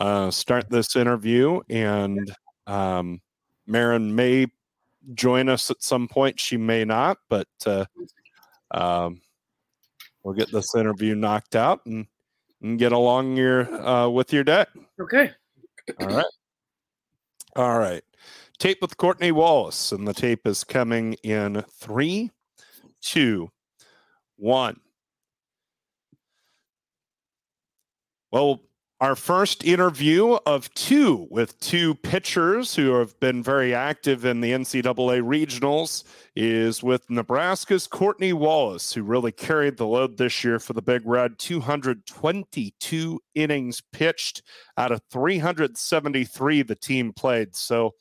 Uh, start this interview, and um, Maren may join us at some point. She may not, but uh, um, we'll get this interview knocked out and, and get along your uh, with your day. Okay. All right. All right. Tape with Courtney Wallace, and the tape is coming in three, two, one. Well, our first interview of two with two pitchers who have been very active in the NCAA regionals is with Nebraska's Courtney Wallace, who really carried the load this year for the Big Red. 222 innings pitched out of 373 the team played. So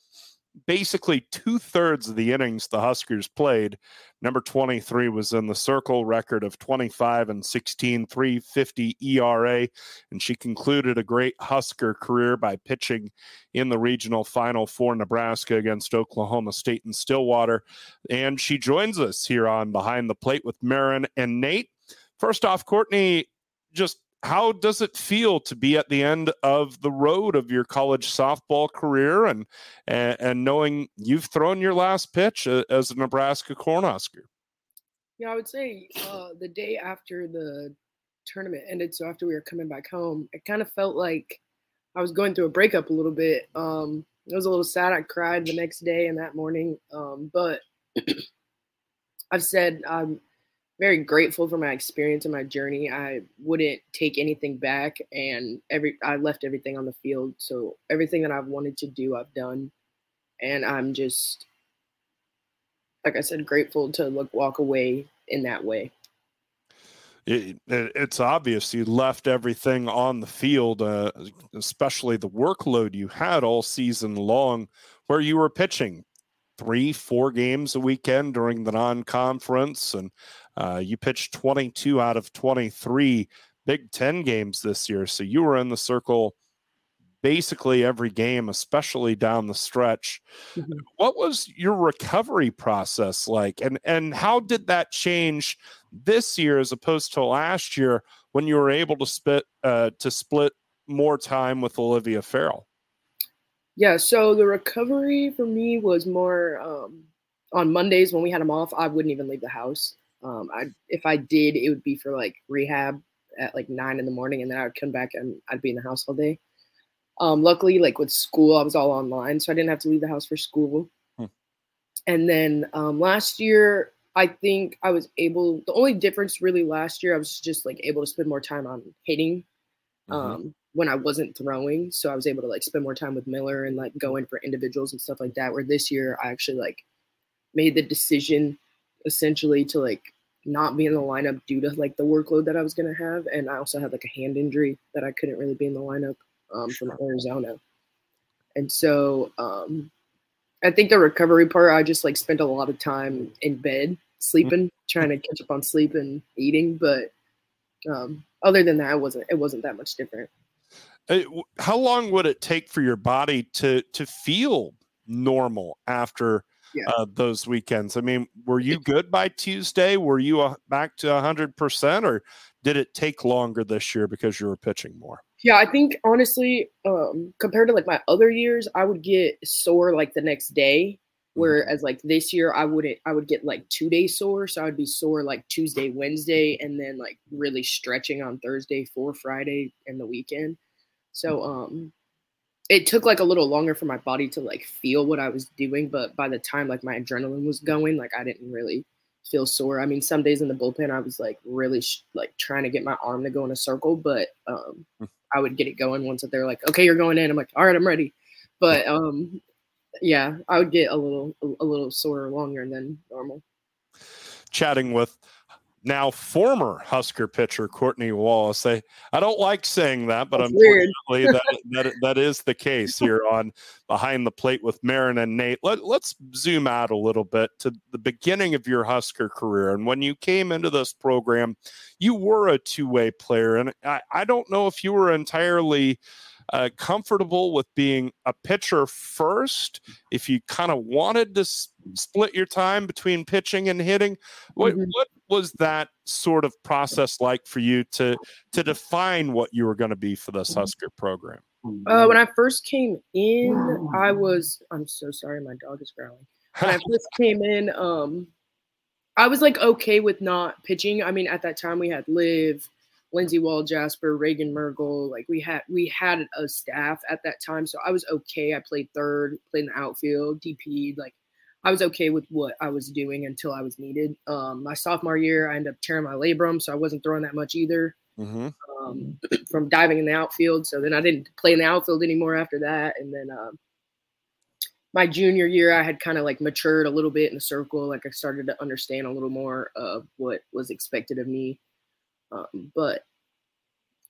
basically two thirds of the innings the Huskers played. Number 23 was in the circle record of 25 and 16, 350 ERA. And she concluded a great Husker career by pitching in the regional final for Nebraska against Oklahoma State and Stillwater. And she joins us here on Behind the Plate with Maren and Nate. First off, Courtney, just how does it feel to be at the end of the road of your college softball career and and, and knowing you've thrown your last pitch as a Nebraska Cornhusker? Yeah, I would say uh, the day after the tournament ended, so after we were coming back home, it kind of felt like I was going through a breakup a little bit. Um, it was a little sad. I cried the next day and that morning. Um, but I've said I'm very grateful for my experience and my journey. I wouldn't take anything back, and every I left everything on the field. So everything that I've wanted to do, I've done, and I'm just like I said, grateful to look walk away in that way. It, it- it's obvious you left everything on the field, uh, especially the workload you had all season long, where you were pitching three, four games a weekend during the non-conference, and uh, you pitched 22 out of 23 Big Ten games this year. So you were in the circle basically every game, especially down the stretch. Mhm. What was your recovery process like, and and how did that change this year as opposed to last year when you were able to split uh, to split more time with Olivia Ferrell? Yeah, so the recovery for me was more um, on Mondays when we had them off. I wouldn't even leave the house. Um, I if I did, it would be for like rehab at like nine in the morning, and then I would come back and I'd be in the house all day. Um, luckily, like with school, I was all online, so I didn't have to leave the house for school. Hmm. And then um, last year, I think I was able. The only difference really last year, I was just like able to spend more time on hitting Mhm. um, when I wasn't throwing. So I was able to like spend more time with Miller and like go in for individuals and stuff like that. Where this year I actually like made the decision essentially to like not be in the lineup due to like the workload that I was gonna have, and I also had like a hand injury that I couldn't really be in the lineup um, from Arizona, and so um, I think the recovery part I just like spent a lot of time in bed sleeping, trying to catch up on sleep and eating, but um, other than that, it wasn't it wasn't that much different. Uh, How long would it take for your body to to feel normal after Yeah. uh, those weekends? I mean, were you good by Tuesday? Were you uh, back to hundred percent, or did it take longer this year because you were pitching more? Yeah, I think honestly, um, compared to like my other years, I would get sore like the next day. Whereas like this year, I wouldn't. I would get like two days sore, so I would be sore like Tuesday, Wednesday, and then like really stretching on Thursday for Friday and the weekend. So um, it took like a little longer for my body to like feel what I was doing, but by the time like my adrenaline was going, like I didn't really feel sore. I mean, some days in the bullpen, I was like really sh- like trying to get my arm to go in a circle, but um, I would get it going once that they're like, okay, you're going in. I'm like, all right, I'm ready. But um, yeah, I would get a little a, a little sore longer than normal. Chatting with now former Husker pitcher Courtney Wallace. I, I don't like saying that, but That's unfortunately that, that that is the case here on Behind the Plate with Maren and Nate. Let, let's zoom out a little bit to the beginning of your Husker career. And when you came into this program, you were a two-way player. And I, I don't know if you were entirely – uh, comfortable with being a pitcher first if you kind of wanted to s- split your time between pitching and hitting what, Mhm. what was that sort of process like for you to to define what you were going to be for this husker program Uh, when I first came in, I was. I'm so sorry, my dog is growling. When I first came in, um, I was like okay with not pitching. I mean, at that time we had Liv, Lindsey Walljasper, Reagan Mergel. Like we had we had a staff at that time, so I was okay. I played third, played in the outfield, DP. Like I was okay with what I was doing until I was needed. Um, my sophomore year, I ended up tearing my labrum, so I wasn't throwing that much either mm-hmm. um, from diving in the outfield. So then I didn't play in the outfield anymore after that. And then um, my junior year, I had kind of like matured a little bit in the circle. Like I started to understand a little more of what was expected of me. Um, but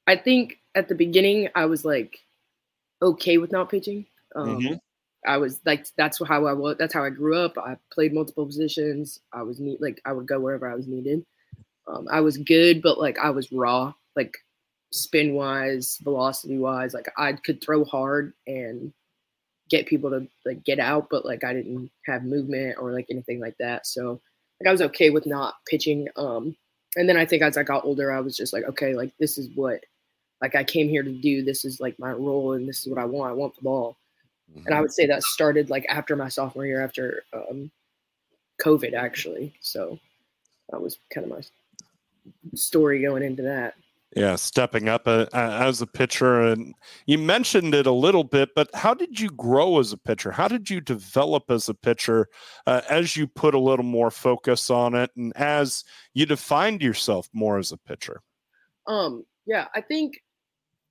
I think at the beginning, I was like okay with not pitching. Um, Mhm. I was like, that's how I was. That's how I grew up. I played multiple positions. I was neat. Like I would go wherever I was needed. Um, I was good, but like I was raw, like spin wise, velocity wise. Like I could throw hard and get people to like get out, but like I didn't have movement or like anything like that. So like I was okay with not pitching. Um, and then I think as I got older, I was just like, okay, like this is what like I came here to do. This is like my role, and this is what I want. I want the ball. And I would say that started like after my sophomore year, after um, COVID, actually. So that was kind of my story going into that. Yeah, stepping up uh, as a pitcher. And you mentioned it a little bit, but how did you grow as a pitcher? How did you develop as a pitcher uh, as you put a little more focus on it and as you defined yourself more as a pitcher? Um, yeah, I think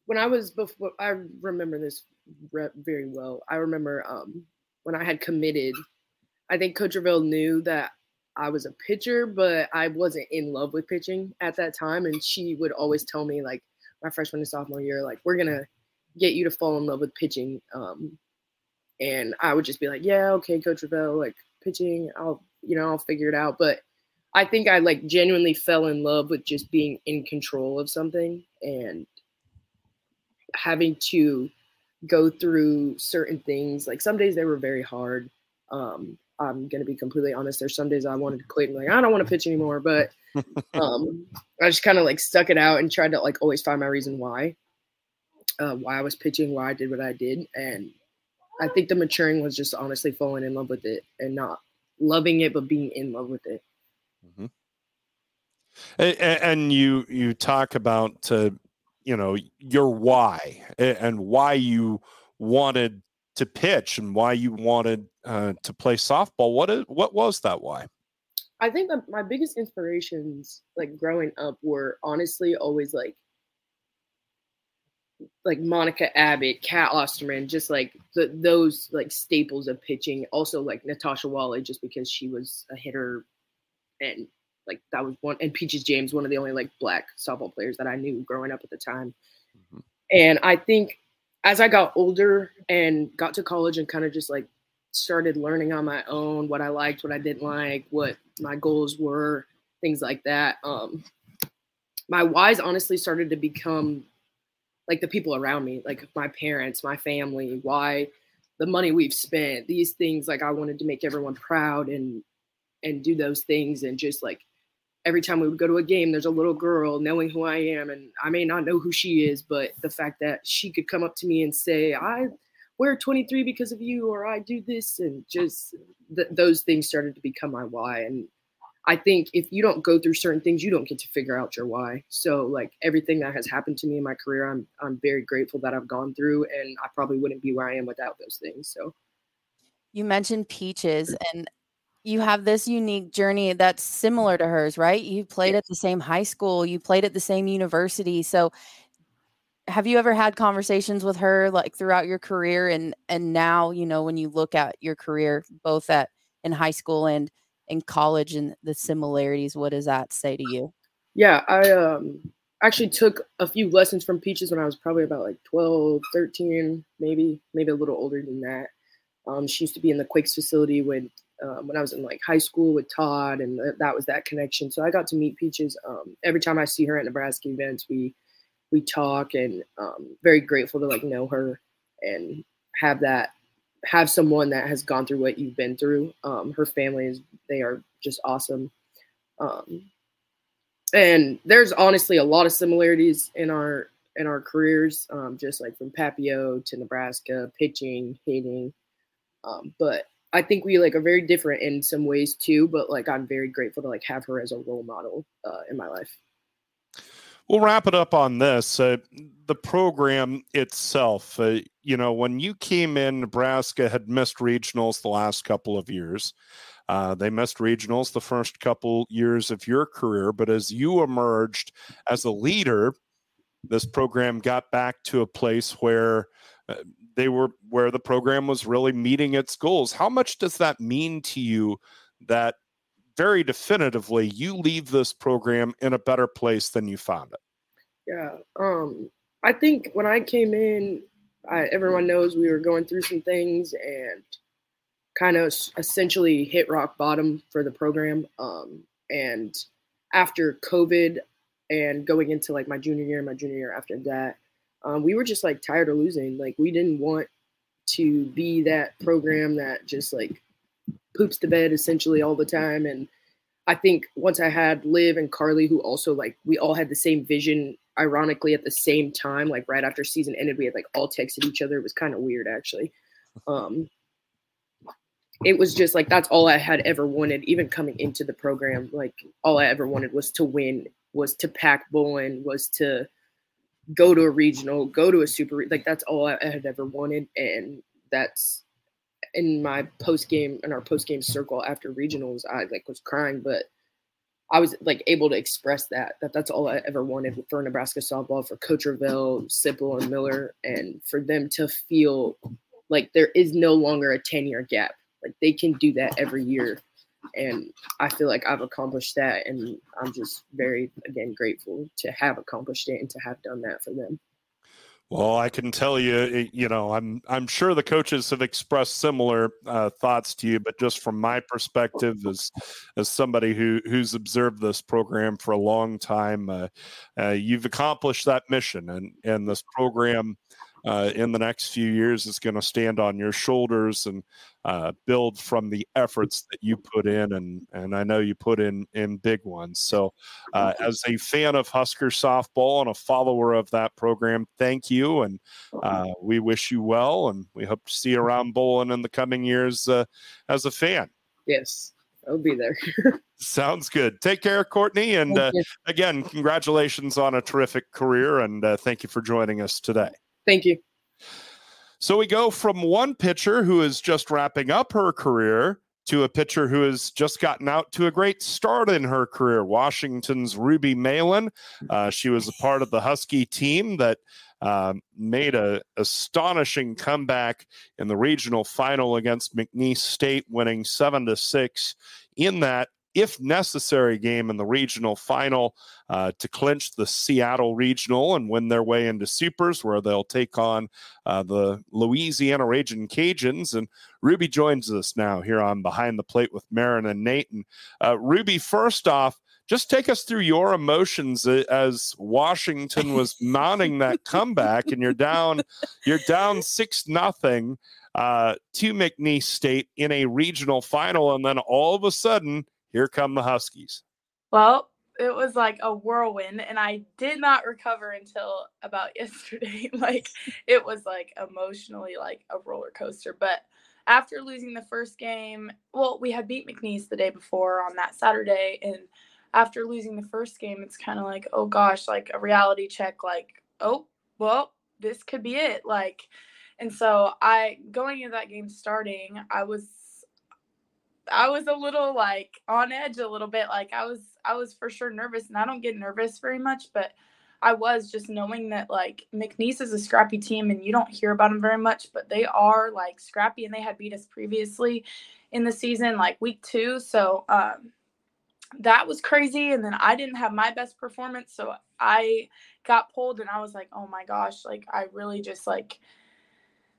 when I was before, I remember this re- very well. I remember um, when I had committed, I think Coach Revelle knew that I was a pitcher, but I wasn't in love with pitching at that time. And she would always tell me, like, my freshman and sophomore year, like, we're going to get you to fall in love with pitching. Um, and I would just be like, yeah, okay, Coach Revelle, like, pitching, I'll, you know, I'll figure it out. But I think I, like, genuinely fell in love with just being in control of something and having to go through certain things. Like, some days they were very hard. Um, I'm gonna be completely honest. There's some days I wanted to quit and like I don't want to pitch anymore, but um, I just kind of like stuck it out and tried to like always find my reason why, uh, why I was pitching, why I did what I did, and I think the maturing was just honestly falling in love with it and not loving it, but being in love with it. Mm-hmm. And, and you you talk about uh, you know your why and why you wanted to pitch and why you wanted uh, to play softball. What is what was that why? I think that my biggest inspirations, like growing up, were honestly always like like Monica Abbott, Cat Osterman, just like the, those like staples of pitching. Also like Natasha Watley, just because she was a hitter, and like that was one. And Peaches James, one of the only like black softball players that I knew growing up at the time. Mm-hmm. And I think as I got older and got to college and kind of just like started learning on my own what I liked, what I didn't like, what my goals were, things like that. Um, my whys honestly started to become like the people around me, like my parents, my family, why the money we've spent, these things. Like I wanted to make everyone proud and and do those things and just like every time we would go to a game, there's a little girl knowing who I am, and I may not know who she is, but the fact that she could come up to me and say, "I wear 23 because of you," or "I do this," and just th- those things started to become my why. And I think if you don't go through certain things, you don't get to figure out your why. So, like everything that has happened to me in my career, I'm I'm very grateful that I've gone through, and I probably wouldn't be where I am without those things. So. You mentioned peaches, and you have this unique journey that's similar to hers, right? You played at the same high school, you played at the same university. So have you ever had conversations with her like throughout your career and and now, you know, when you look at your career both at in high school and in college and the similarities. What does that say to you? Yeah, I um actually took a few lessons from Peaches when I was probably about like 12, 13, maybe, maybe a little older than that. Um, she used to be in the Quakes facility when um, when I was in like high school with Todd, and th- that was that connection. So I got to meet Peaches. Um, every time I see her at Nebraska events, we we talk, and um, very grateful to like know her and have that have someone that has gone through what you've been through. Um, her family is they are just awesome. Um, and there's honestly a lot of similarities in our in our careers, um, just like from Papio to Nebraska, pitching, hitting. Um, but I think we like are very different in some ways too. But like I'm very grateful to like have her as a role model uh, in my life. We'll wrap it up on this. Uh, the program itself, uh, you know, when you came in, Nebraska had missed regionals the last couple of years. Uh, they missed regionals the first couple years of your career, but as you emerged as a leader, this program got back to a place where uh, they were where the program was really meeting its goals. How much does that mean to you that very definitively you leave this program in a better place than you found it? Yeah. Um, I think when I came in, I, everyone knows we were going through some things and kind of essentially hit rock bottom for the program. Um, and after COVID and going into like my junior year, my junior year after that, um, we were just like tired of losing. Like we didn't want to be that program that just like poops the bed essentially all the time. And I think once I had Liv and Carly, who also like we all had the same vision, ironically at the same time, like right after season ended, we had like all texted each other. It was kind of weird actually. Um, it was just like that's all I had ever wanted, even coming into the program. Like all I ever wanted was to win, was to pack Bowlin, was to go to a regional, go to a super. Like that's all I had ever wanted, and that's in my post game in our post game circle after regionals. I like was crying, but I was like able to express that that that's all I ever wanted for Nebraska softball, for Coach Revelle, Sippel, and Miller, and for them to feel like there is no longer a ten year gap like they can do that every year. And I feel like I've accomplished that. And I'm just very, again, grateful to have accomplished it and to have done that for them. Well, I can tell you, you know, I'm I'm sure the coaches have expressed similar uh, thoughts to you, but just from my perspective, as as somebody who who's observed this program for a long time, uh, uh, you've accomplished that mission, and and this program uh, in the next few years is going to stand on your shoulders and uh, build from the efforts that you put in, and and I know you put in in big ones. So, uh, as a fan of Husker softball and a follower of that program, thank you, and uh, we wish you well, and we hope to see you around Bowlin in the coming years uh, as a fan. Yes, I'll be there. Sounds good. Take care, Courtney. And uh, again, congratulations on a terrific career. And uh, thank you for joining us today. Thank you. So we go from one pitcher who is just wrapping up her career to a pitcher who has just gotten out to a great start in her career. Washington's Ruby Meylan. Uh, she was a part of the Husky team that um, made a astonishing comeback in the regional final against McNeese State, winning seven to six in that if necessary, game in the regional final uh, to clinch the Seattle regional and win their way into supers, where they'll take on uh, the Louisiana Raging Cajuns. And Ruby joins us now here on Behind the Plate with Maren and Nate. And uh, Ruby, first off, just take us through your emotions as Washington was mounting that comeback, and you're down, you're down six nothing uh, to McNeese State in a regional final, and then all of a sudden here come the Huskies. Well, it was like a whirlwind and I did not recover until about yesterday. like it was like emotionally like a roller coaster. But after losing the first game, well, we had beat McNeese the day before on that Saturday and after losing the first game, it's kind of like, oh gosh, like a reality check like, oh, well, this could be it. Like and so I going into that game starting, I was I was a little like on edge a little bit. Like I was I was for sure nervous and I don't get nervous very much, but I was just knowing that like McNeese is a scrappy team and you don't hear about them very much, but they are like scrappy and they had beat us previously in the season, like week two. So um, that was crazy. And then I didn't have my best performance. So I got pulled and I was like, oh my gosh, like I really just like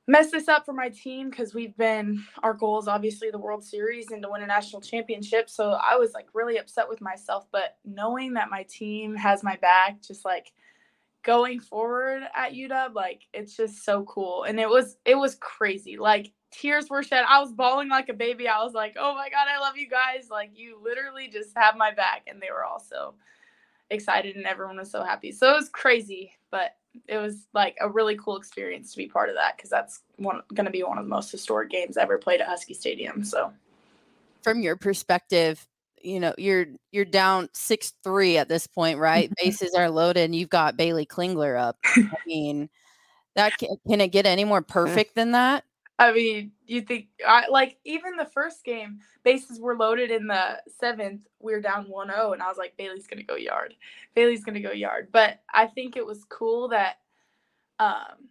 mess this up for my team because we've been our goal is obviously the World Series and to win a national championship. So I was like really upset with myself, but knowing that my team has my back, just like going forward at UW, like it's just so cool. And it was it was crazy. Like tears were shed. I was bawling like a baby. I was like, "Oh my god, I love you guys! Like you literally just have my back." And they were also excited, and everyone was so happy. So it was crazy, but it was like a really cool experience to be part of that because that's going to be one of the most historic games ever played at Husky Stadium. So, from your perspective, you know you're you're down six three at this point, right? Bases are loaded, and you've got Baylee Klingler up. I mean, that can, can it get any more perfect than that? I mean, you think I like even the first game, bases were loaded in the seventh. We were down 1-0, and I was like, Baylee's gonna go yard. Baylee's gonna go yard. But I think it was cool that um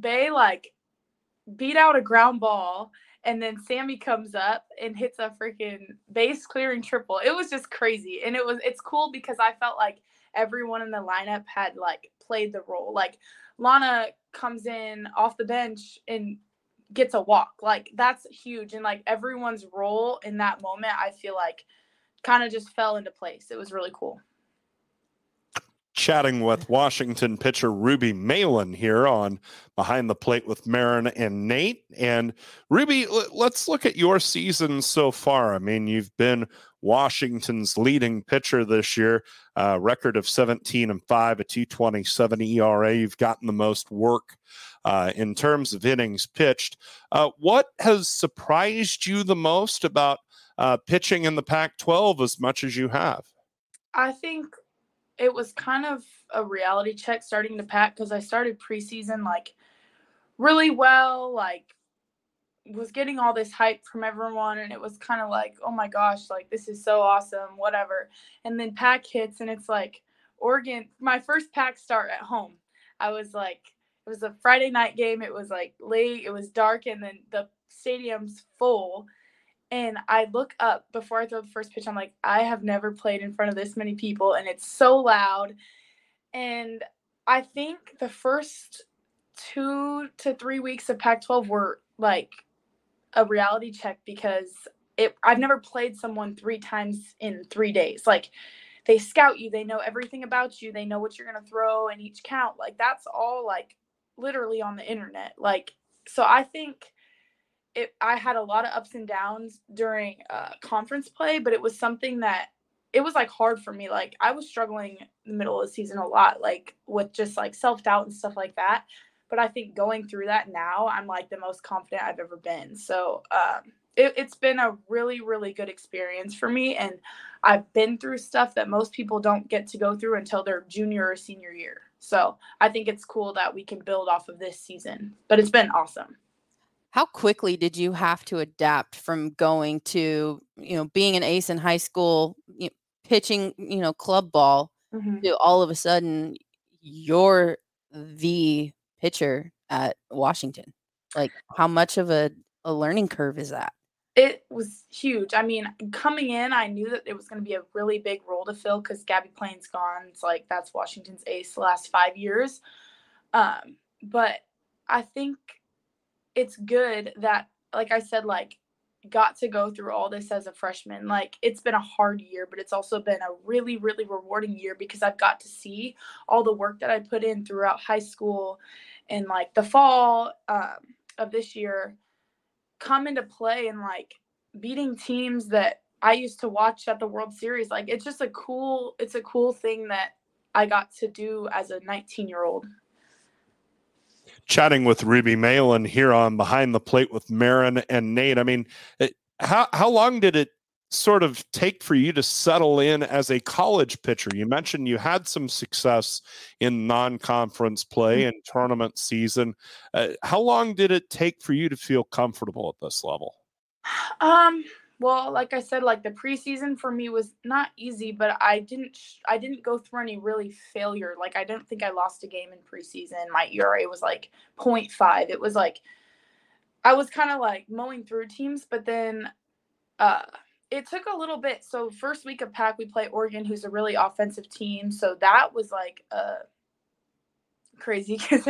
Bay like beat out a ground ball and then Sammy comes up and hits a freaking base clearing triple. It was just crazy. And it was it's cool because I felt like everyone in the lineup had like played the role. Like Lana comes in off the bench and gets a walk. Like that's huge. And like everyone's role in that moment, I feel like kind of just fell into place. It was really cool. Chatting with Washington pitcher Ruby Meylan here on Behind the Plate with Maren and Nate. And Ruby, let's look at your season so far. I mean, you've been Washington's leading pitcher this year, uh, record of 17 and 5, a 227 ERA. You've gotten the most work uh, in terms of innings pitched. Uh, what has surprised you the most about uh, pitching in the Pac 12 as much as you have? I think it was kind of a reality check starting to pack because I started preseason like really well, like was getting all this hype from everyone and it was kind of like oh my gosh like this is so awesome whatever and then pack hits and it's like oregon my first pack start at home i was like it was a Friday night game. It was like late, it was dark, and then the stadium's full. And I look up before I throw the first pitch. I'm like, I have never played in front of this many people, and it's so loud. And I think the first two to three weeks of Pac 12 were like a reality check because it I've never played someone three times in three days. Like they scout you, they know everything about you, they know what you're gonna throw in each count. Like that's all like literally on the internet. Like, so I think it, I had a lot of ups and downs during uh, conference play, but it was something that it was like hard for me. Like, I was struggling in the middle of the season a lot, like with just like self doubt and stuff like that. But I think going through that now, I'm like the most confident I've ever been. So, um, it, it's been a really, really good experience for me. And I've been through stuff that most people don't get to go through until their junior or senior year. So I think it's cool that we can build off of this season, but it's been awesome. How quickly did you have to adapt from going to, you know, being an ace in high school, you know, pitching, you know, club ball mm-hmm. to all of a sudden you're the pitcher at Washington? Like, how much of a, a learning curve is that? It was huge. I mean, coming in, I knew that it was going to be a really big role to fill because Gabbie Plain's gone. It's like that's Washington's ace the last five years. Um, but I think it's good that, like I said, like got to go through all this as a freshman. Like it's been a hard year, but it's also been a really, really rewarding year because I've got to see all the work that I put in throughout high school and like the fall um, of this year come into play and like beating teams that I used to watch at the World Series. Like it's just a cool it's a cool thing that I got to do as a 19 year old. Chatting with Ruby Meylan here on Behind the Plate with Maren and Nate. I mean, it, how how long did it sort of take for you to settle in as a college pitcher? You mentioned you had some success in non conference play mm-hmm. and tournament season. Uh, how long did it take for you to feel comfortable at this level? Um, well, like I said, like the preseason for me was not easy, but I didn't I didn't go through any really failure. Like I don't think I lost a game in preseason. My ERA was like 0.5. It was like I was kind of like mowing through teams, but then uh it took a little bit. So first week of pack we play Oregon, who's a really offensive team. So that was like uh crazy because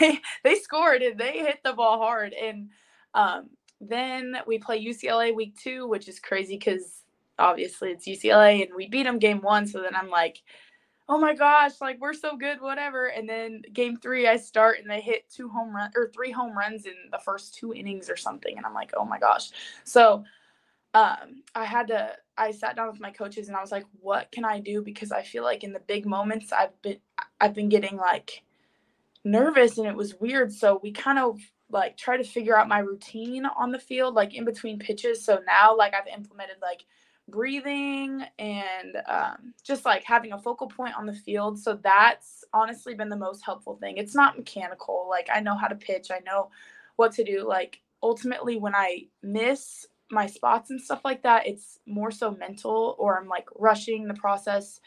they they scored and they hit the ball hard and um then we play UCLA week two, which is crazy because obviously it's UCLA and we beat them game one. So then I'm like, oh my gosh, like we're so good, whatever. And then game three, I start and they hit two home run or three home runs in the first two innings or something. And I'm like, oh my gosh. So um, I had to, I sat down with my coaches and I was like, what can I do? Because I feel like in the big moments I've been, I've been getting like nervous and it was weird. So we kind of like try to figure out my routine on the field like in between pitches. So now like i've implemented like breathing and um, just like having a focal point on the field. So that's honestly been the most helpful thing. It's not mechanical. Like i know how to pitch. I know what to do. Like ultimately when i miss my spots and stuff like that it's more so mental or i'm like rushing the process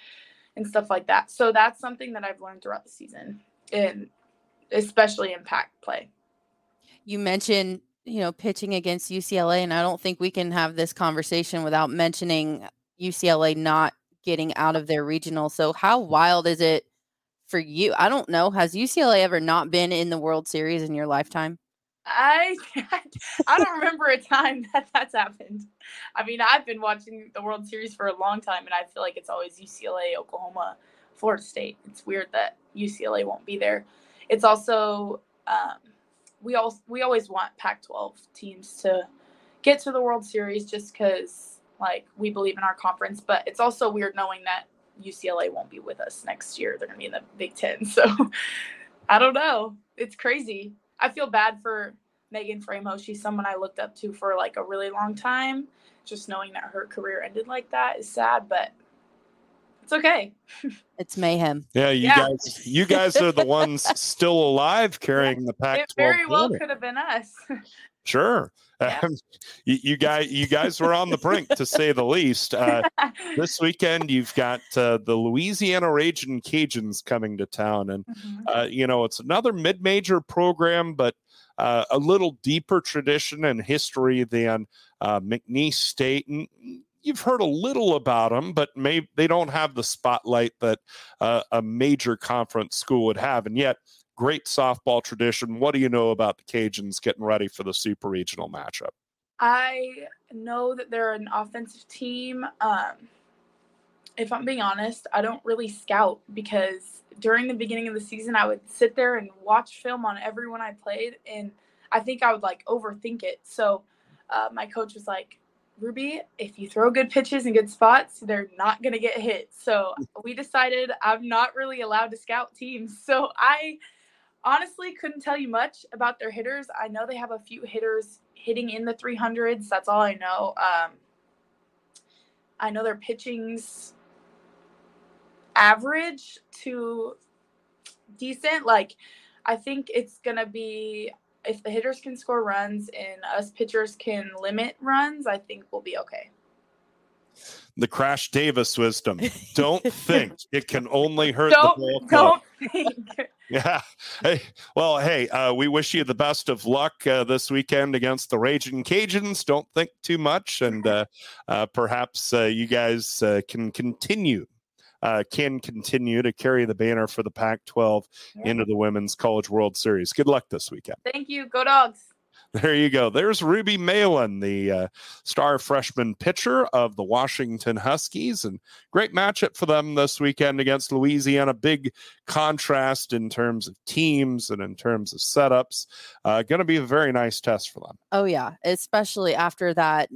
and stuff like that so that's something that i've learned throughout the season and especially in pack play you mentioned you know pitching against UCLA, and I don't think we can have this conversation without mentioning UCLA not getting out of their regional. So how wild is it for you? I don't know. Has UCLA ever not been in the World Series in your lifetime? I I don't remember a time that that's happened. I mean, I've been watching the World Series for a long time, and I feel like it's always UCLA, Oklahoma, Florida State. It's weird that UCLA won't be there. It's also um, we all we always want Pac-12 teams to get to the World Series just because like we believe in our conference. But it's also weird knowing that UCLA won't be with us next year. They're gonna be in the Big Ten. So I don't know. It's crazy. I feel bad for Megan Faraimo. She's someone I looked up to for like a really long time. Just knowing that her career ended like that is sad, but it's okay. it's mayhem. Yeah, you yeah. guys, you guys are the ones still alive carrying the Pac-12. It very well could have been us. Sure. Yeah. Um, you, you, guys, you guys were on the brink, to say the least. Uh, this weekend, you've got uh, the Louisiana Raging Cajuns coming to town, and mm-hmm. uh, you know it's another mid-major program, but uh, a little deeper tradition and history than uh, McNeese State. And you've heard a little about them, but may they don't have the spotlight that uh, a major conference school would have. And yet, great softball tradition. What do you know about the Cajuns getting ready for the super regional matchup? I know that they're an offensive team. Um, if I'm being honest, I don't really scout because during the beginning of the season, I would sit there and watch film on everyone I played, and I think I would like overthink it. So uh, my coach was like, Ruby, if you throw good pitches in good spots, they're not going to get hit. So we decided I'm not really allowed to scout teams. So I honestly couldn't tell you much about their hitters. I know they have a few hitters hitting in the 300s. That's all I know. Um, I know their pitching's average to decent. Like, I think it's going to be if the hitters can score runs and us pitchers can limit runs, I think we'll be okay. The Crash Davis wisdom. Don't think it can only hurt don't, the ball. Don't think. yeah. Hey, well, hey, uh, we wish you the best of luck uh, this weekend against the Raging Cajuns. Don't think too much, and uh, uh perhaps uh, you guys uh, can continue uh, can continue to carry the banner for the Pac 12 yeah. into the Women's College World Series. Good luck this weekend. Thank you. Go dogs. There you go. There's Ruby Meylan, the uh, star freshman pitcher of the Washington Huskies, and great matchup for them this weekend against Louisiana. Big contrast in terms of teams and in terms of setups. Uh, Going to be a very nice test for them. Oh yeah, especially after that,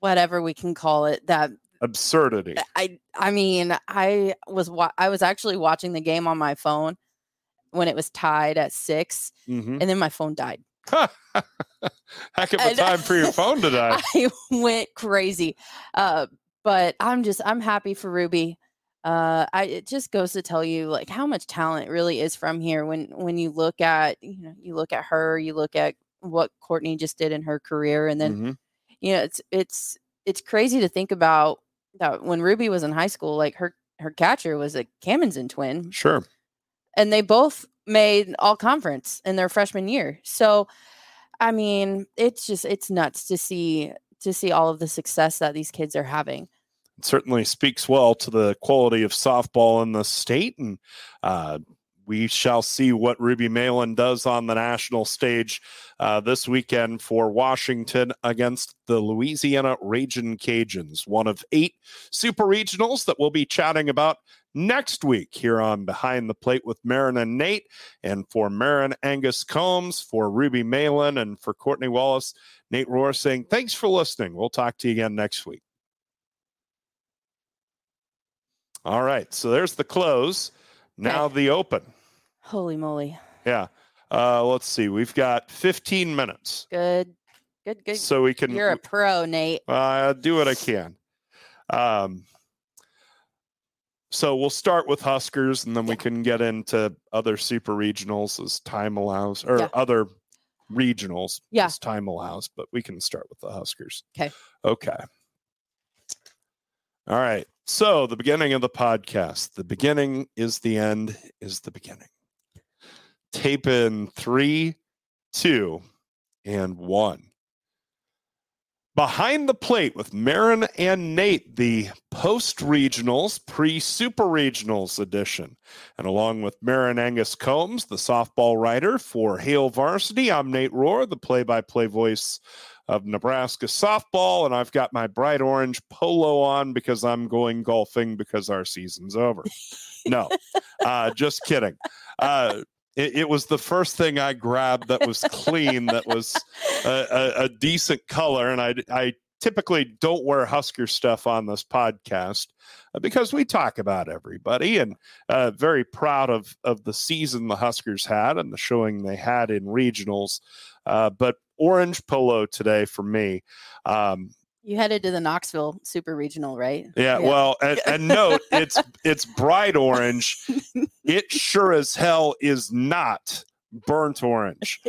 whatever we can call it, that absurdity. I I mean, I was wa- I was actually watching the game on my phone when it was tied at 6 mm-hmm. and then my phone died. Heck of a time for your phone to die. I went crazy. Uh, but I'm just I'm happy for Ruby. Uh, I it just goes to tell you like how much talent really is from here when when you look at you know you look at her, you look at what Courtney just did in her career, and then mm-hmm you know, it's it's it's crazy to think about that when Ruby was in high school, like her her catcher was a Kamenzen twin, Sure. and they both made all conference in their freshman year. So, I mean, it's just it's nuts to see to see all of the success that these kids are having. It certainly speaks well to the quality of softball in the state. And uh, we shall see what Ruby Meylan does on the national stage uh, this weekend for Washington against the Louisiana Raging Cajuns, one of eight super regionals that we'll be chatting about next week here on Behind the Plate with Maren and Nate. And for Maren Angus Combs, for Ruby Meylan, and for Courtney Wallace, Nate Rohr saying thanks for listening. We'll talk to you again next week. All right. So there's the close. Now Okay. the open. Holy moly. Yeah. Uh, let's see. We've got 15 minutes. Good. Good, good. So we can You're a pro, Nate. uh, do what I can. Um, so we'll start with Huskers and then we can get into other super regionals as time allows or Yeah. other regionals Yeah. as time allows, but we can start with the Huskers. Okay. Okay. All right. So the beginning of the podcast, the beginning is the end, is the beginning. Tape in three, two, and one. Behind the plate with Maren and Nate, the post regionals, pre super regionals edition. And along with Maren Angus Combs, the softball writer for Hail Varsity, I'm Nate Rohr, the play by play voice of Nebraska softball. And I've got my bright orange polo on because I'm going golfing because our season's over. No, uh, just kidding. Uh, it, it was the first thing I grabbed that was clean, that was a, a, a decent color. And I, I typically don't wear Husker stuff on this podcast uh, because we talk about everybody and uh, very proud of, of the season the Huskers had and the showing they had in regionals. Uh, but orange polo today for me. Um, You headed to the Knoxville Super Regional, right? yeah, well, and, and note it's it's bright orange. It sure as hell is not burnt orange.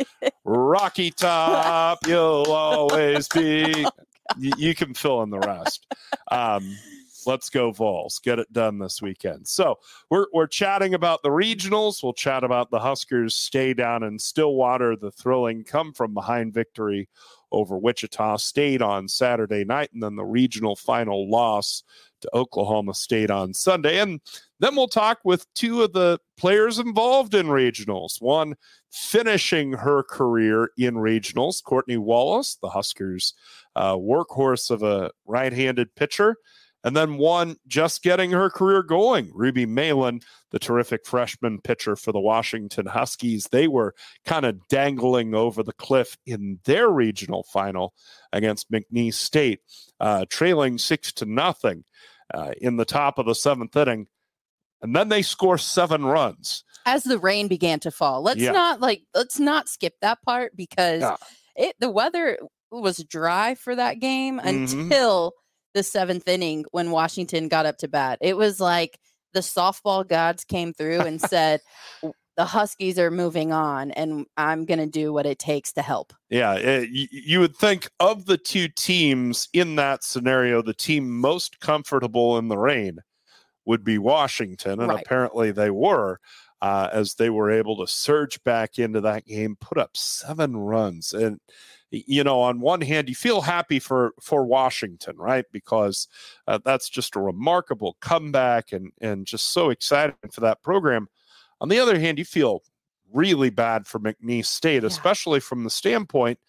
Rocky top, you'll always be. Y- You can fill in the rest. Um, let's go Vols. Get it done this weekend. So we're we're chatting about the regionals. We'll chat about the Huskers stay down in Stillwater. The thrilling come from behind victory over Wichita State on Saturday night, and then the regional final loss to Oklahoma State on Sunday. And then we'll talk with two of the players involved in regionals. One finishing her career in regionals, Courtney Wallace, the Huskers' uh, workhorse of a right handed pitcher. And then one just getting her career going, Ruby Meylan, the terrific freshman pitcher for the Washington Huskies. They were kind of dangling over the cliff in their regional final against McNeese State, uh, trailing six to nothing uh, in the top of the seventh inning. And then they score seven runs. As the rain began to fall. Let's Yeah. not like let's not skip that part because Yeah. it the weather was dry for that game Mhm. until the seventh inning when Washington got up to bat. It was like the softball gods came through and said, the Huskies are moving on and I'm going to do what it takes to help. Yeah, it, you would think of the two teams in that scenario, the team most comfortable in the rain would be Washington, and Right. apparently they were, uh, as they were able to surge back into that game, put up seven runs, and you know, on one hand, you feel happy for for Washington, right? Because uh, that's just a remarkable comeback, and and just so exciting for that program. On the other hand, you feel really bad for McNeese State, Yeah. especially from the standpoint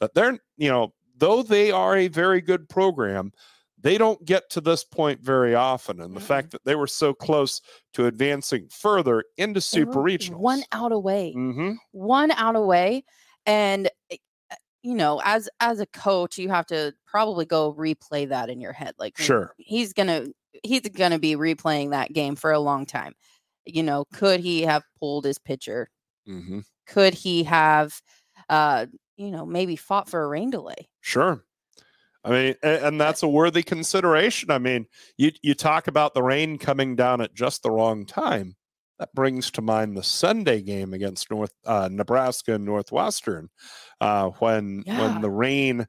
that they're, you know, though they are a very good program, they don't get to this point very often. And the Mm-mm. fact that they were so close to advancing further into They super regionals. One out away. hmm one out away and eh, you know as as a coach you have to probably go replay that in your head like Sure. he's gonna he's gonna be replaying that game for a long time you know could he have pulled his pitcher hmm could he have uh you know maybe fought for a rain delay Sure. I mean, a- and that's a worthy consideration. I mean, you you talk about the rain coming down at just the wrong time. That brings to mind the Sunday game against North uh, Nebraska and Northwestern, uh, when Yeah. when the rain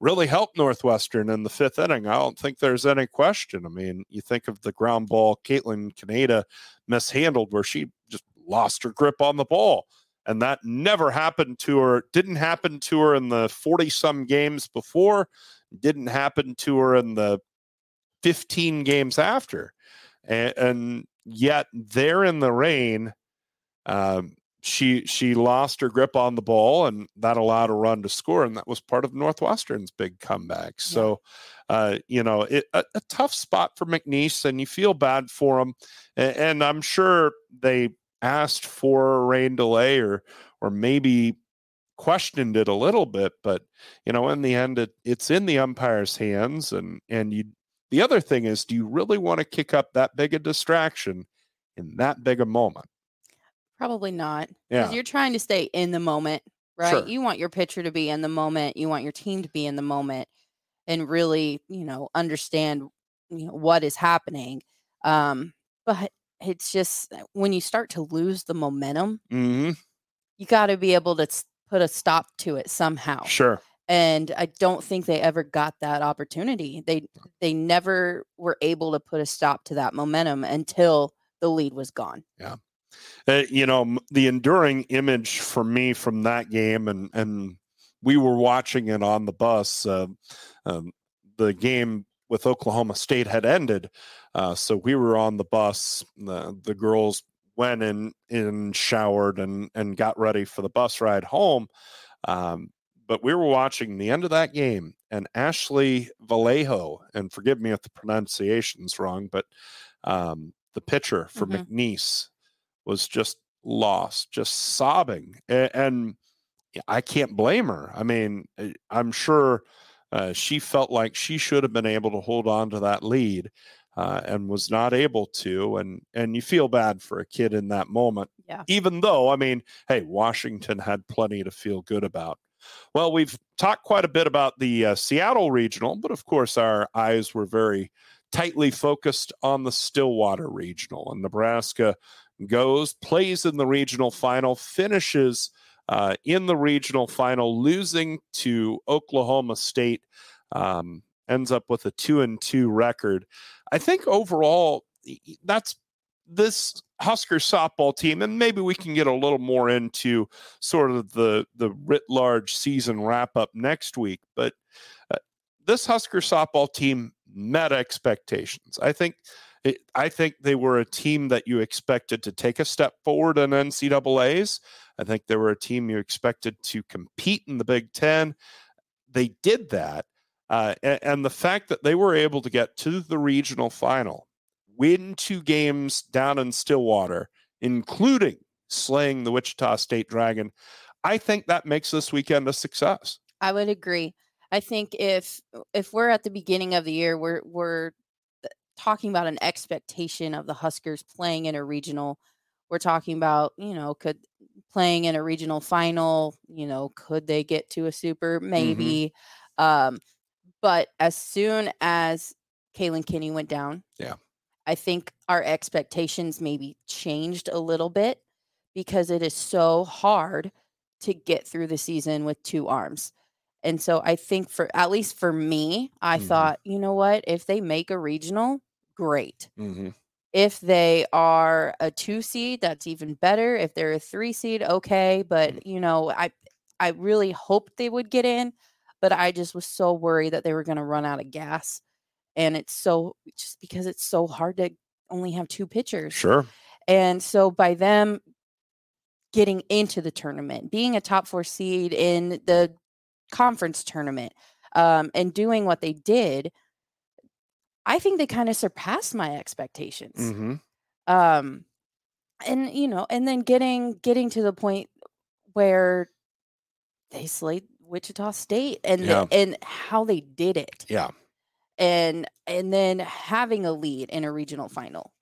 really helped Northwestern in the fifth inning. I don't think there's any question. I mean, you think of the ground ball Caitlin Canada mishandled where she just lost her grip on the ball. And that never happened to her, didn't happen to her in the 40 some games before, didn't happen to her in the 15 games after. And, and yet, there in the rain, um, she she lost her grip on the ball and that allowed a run to score and that was part of northwestern's big comeback yeah. so uh, you know it, a, a, tough spot for mcneese and you feel bad for them and, and, i'm sure they asked for a rain delay or or maybe questioned it a little bit but you know in the end it, it's in the umpire's hands and and you the other thing is do you really want to kick up that big a distraction in that big a moment Probably not. Because Yeah. you're trying to stay in the moment, right? Sure. You want your pitcher to be in the moment. You want your team to be in the moment and really, you know, understand, you know, what is happening. Um, but it's just uh, when you start to lose the momentum, mm-hmm. you got to be able to put a stop to it somehow. Sure. And I don't think they ever got that opportunity. They they never were able to put a stop to that momentum until the lead was gone. Uh, you know, the enduring image for me from that game, and and we were watching it on the bus. Uh, um, the game with Oklahoma State had ended, uh, so we were on the bus. The the girls went in and showered and and got ready for the bus ride home. Um, but we were watching the end of that game, and Ashley Vallejo, and forgive me if the pronunciation's wrong, but um, the pitcher for Mhm. McNeese was just lost, just sobbing. A- And, I can't blame her. I mean, eh, I'm sure uh, she felt like she should have been able to hold on to that lead uh, and was not able to. And and you feel bad for a kid in that moment. Yeah. Even though, I mean, hey, Washington had plenty to feel good about. Well, we've talked quite a bit about the uh, Seattle regional, but of course, our eyes were very tightly focused on the Stillwater regional. And Nebraska goes, plays in the regional final, finishes uh, in the regional final, losing to Oklahoma State, um, ends up with a two and two record. I think overall, that's this Husker softball team, and maybe we can get a little more into sort of the the writ large season wrap up next week. But uh, this Husker softball team met expectations. I think it, I think they were a team that you expected to take a step forward in NCAA's. I think they were a team you expected to compete in the Big Ten. They did that. Uh, and, and the fact that they were able to get to the regional final, win two games down in Stillwater, including slaying the Wichita State Dragon, I think that makes this weekend a success. I would agree. I think if if we're at the beginning of the year, we're we're talking about an expectation of the Huskers playing in a regional. We're talking about, you know, could playing in a regional final, you know, could they get to a super? Maybe. Um, but as soon as Kaylin Kinney went down, Yeah. I think our expectations maybe changed a little bit because it is so hard to get through the season with two arms. And so I think for at least for me, I Mhm. thought, you know what, if they make a regional, great. Mm-hmm. If they are a 2 seed, that's even better. If they're a 3 seed, okay, but you know, I I really hoped they would get in, but I just was so worried that they were going to run out of gas. And it's so just because it's so hard to only have two pitchers. Sure. And so by them getting into the tournament, being a top four seed in the conference tournament, um, and doing what they did, I think they kind of surpassed my expectations. Mm-hmm. Um, and you know, and then getting getting to the point where they slayed Wichita State and the- and how they did it Yeah. And and then having a lead in a regional final.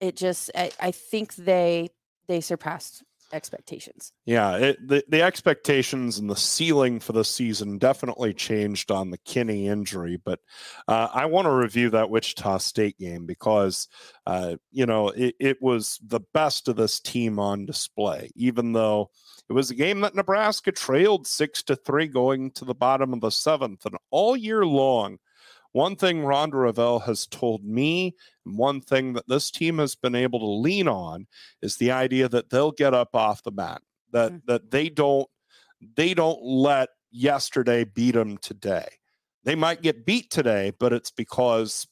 It just i, I think they they surpassed expectations. Yeah, it, the the expectations and the ceiling for the season definitely changed on the Kinney injury. But uh, I want to review that Wichita State game because uh, you know it, it was the best of this team on display, even though it was a game that Nebraska trailed six to three going to the bottom of the seventh, and all year long. One thing Ronda Revelle has told me, and one thing that this team has been able to lean on, is the idea that they'll get up off the mat. That mm. that they don't they don't let yesterday beat them today. They might get beat today, but it's because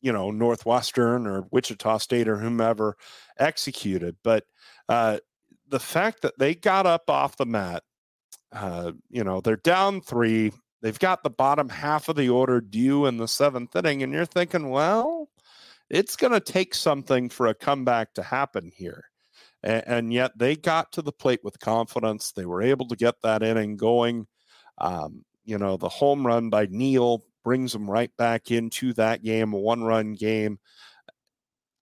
you know Northwestern or Wichita State or whomever executed. But uh, the fact that they got up off the mat, uh, you know, they're down three They've got the bottom half of the order due in the seventh inning, and you're thinking, well, it's going to take something for a comeback to happen here. And, and, yet they got to the plate with confidence. They were able to get that inning going. Um, you know, the home run by Neal brings them right back into that game, a one run game.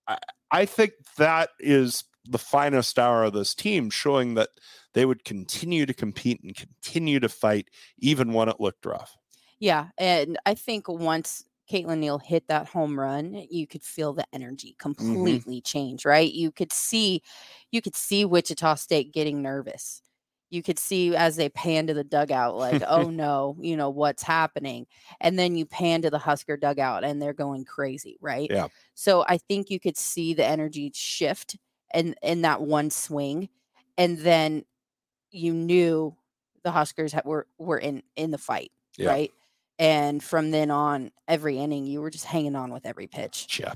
I, I think that is the finest hour of this team, showing that they would continue to compete and continue to fight even when it looked rough. Yeah. And I think once Caitlynn Neal hit that home run, you could feel the energy mm-hmm. completely mm-hmm. change, right? You could see you could see Wichita State getting nervous. You could see as they pan to the dugout, like, oh no, you know, what's happening? And then you pan to the Husker dugout and they're going crazy, right? Yeah. So I think you could see the energy shift in in that one swing, and then you knew the Huskers were were in in the fight, yeah. right? And from then on, every inning, you were just hanging on with every pitch. Yeah.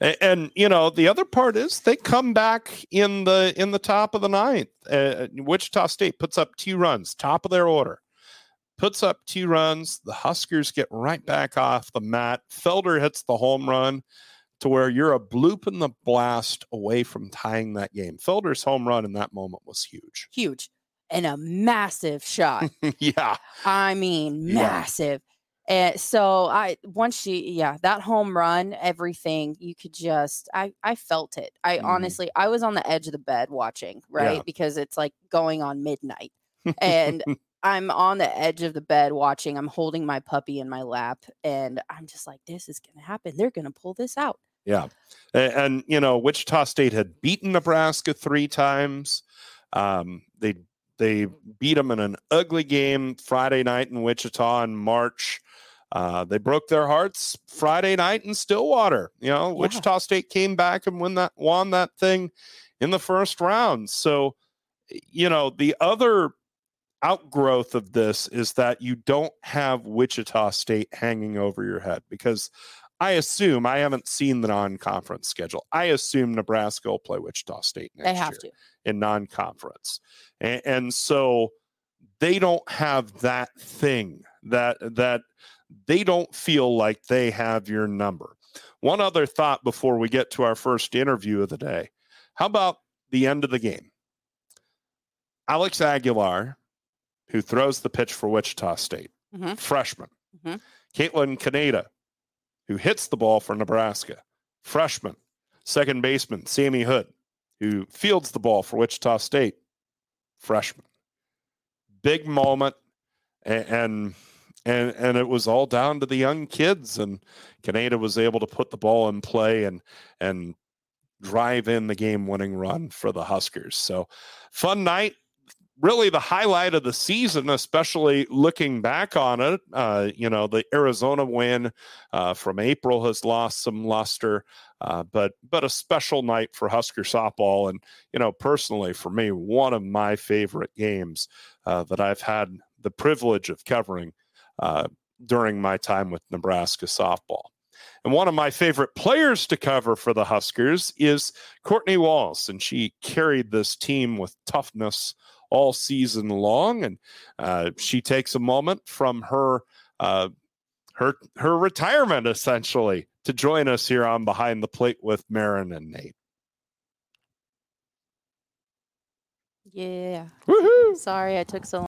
And, and, you know the other part is they come back in the in the top of the ninth. Uh, Wichita State puts up two runs, top of their order, puts up two runs. The Huskers get right back off the mat. Felder hits the home run to where you're a bloop in the blast away from tying that game. Felder's home run in that moment was huge. Huge. And a massive shot. yeah. I mean, massive. Yeah. And so I once she yeah, that home run, everything, you could just I I felt it. I mm. honestly I was on the edge of the bed watching, right? Yeah. Because it's like going on midnight. And I'm on the edge of the bed watching. I'm holding my puppy in my lap and I'm just like this is going to happen. They're going to pull this out. Yeah. And, and, you know, Wichita State had beaten Nebraska three times. Um, they they beat them in an ugly game Friday night in Wichita in March. Uh, they broke their hearts Friday night in Stillwater. You know, yeah. Wichita State came back and won that won that thing in the first round. So, you know, the other outgrowth of this is that you don't have Wichita State hanging over your head because I assume I haven't seen the non-conference schedule. I assume Nebraska will play Wichita State next they have year to. in non-conference, and, and so they don't have that thing that that they don't feel like they have your number. One other thought before we get to our first interview of the day: How about the end of the game? Alex Aguilar, who throws the pitch for Wichita State, mm-hmm. freshman. Mm-hmm. Caitlin Canada, who hits the ball for Nebraska. Freshman, second baseman Sammy Hood, who fields the ball for Wichita State. Freshman. Big moment, and and and it was all down to the young kids, and Canada was able to put the ball in play and and drive in the game-winning run for the Huskers. So, fun night really the highlight of the season, especially looking back on it. Uh, you know, the Arizona win uh, from April has lost some luster, uh, but but a special night for Husker softball, and you know, personally for me, one of my favorite games uh, that I've had the privilege of covering uh, during my time with Nebraska softball. And one of my favorite players to cover for the Huskers is Courtney Wallace, and she carried this team with toughness all season long. And uh, she takes a moment from her uh, her her retirement essentially to join us here on Behind the Plate with Maren and Nate. Yeah. Woohoo! Sorry I took so long.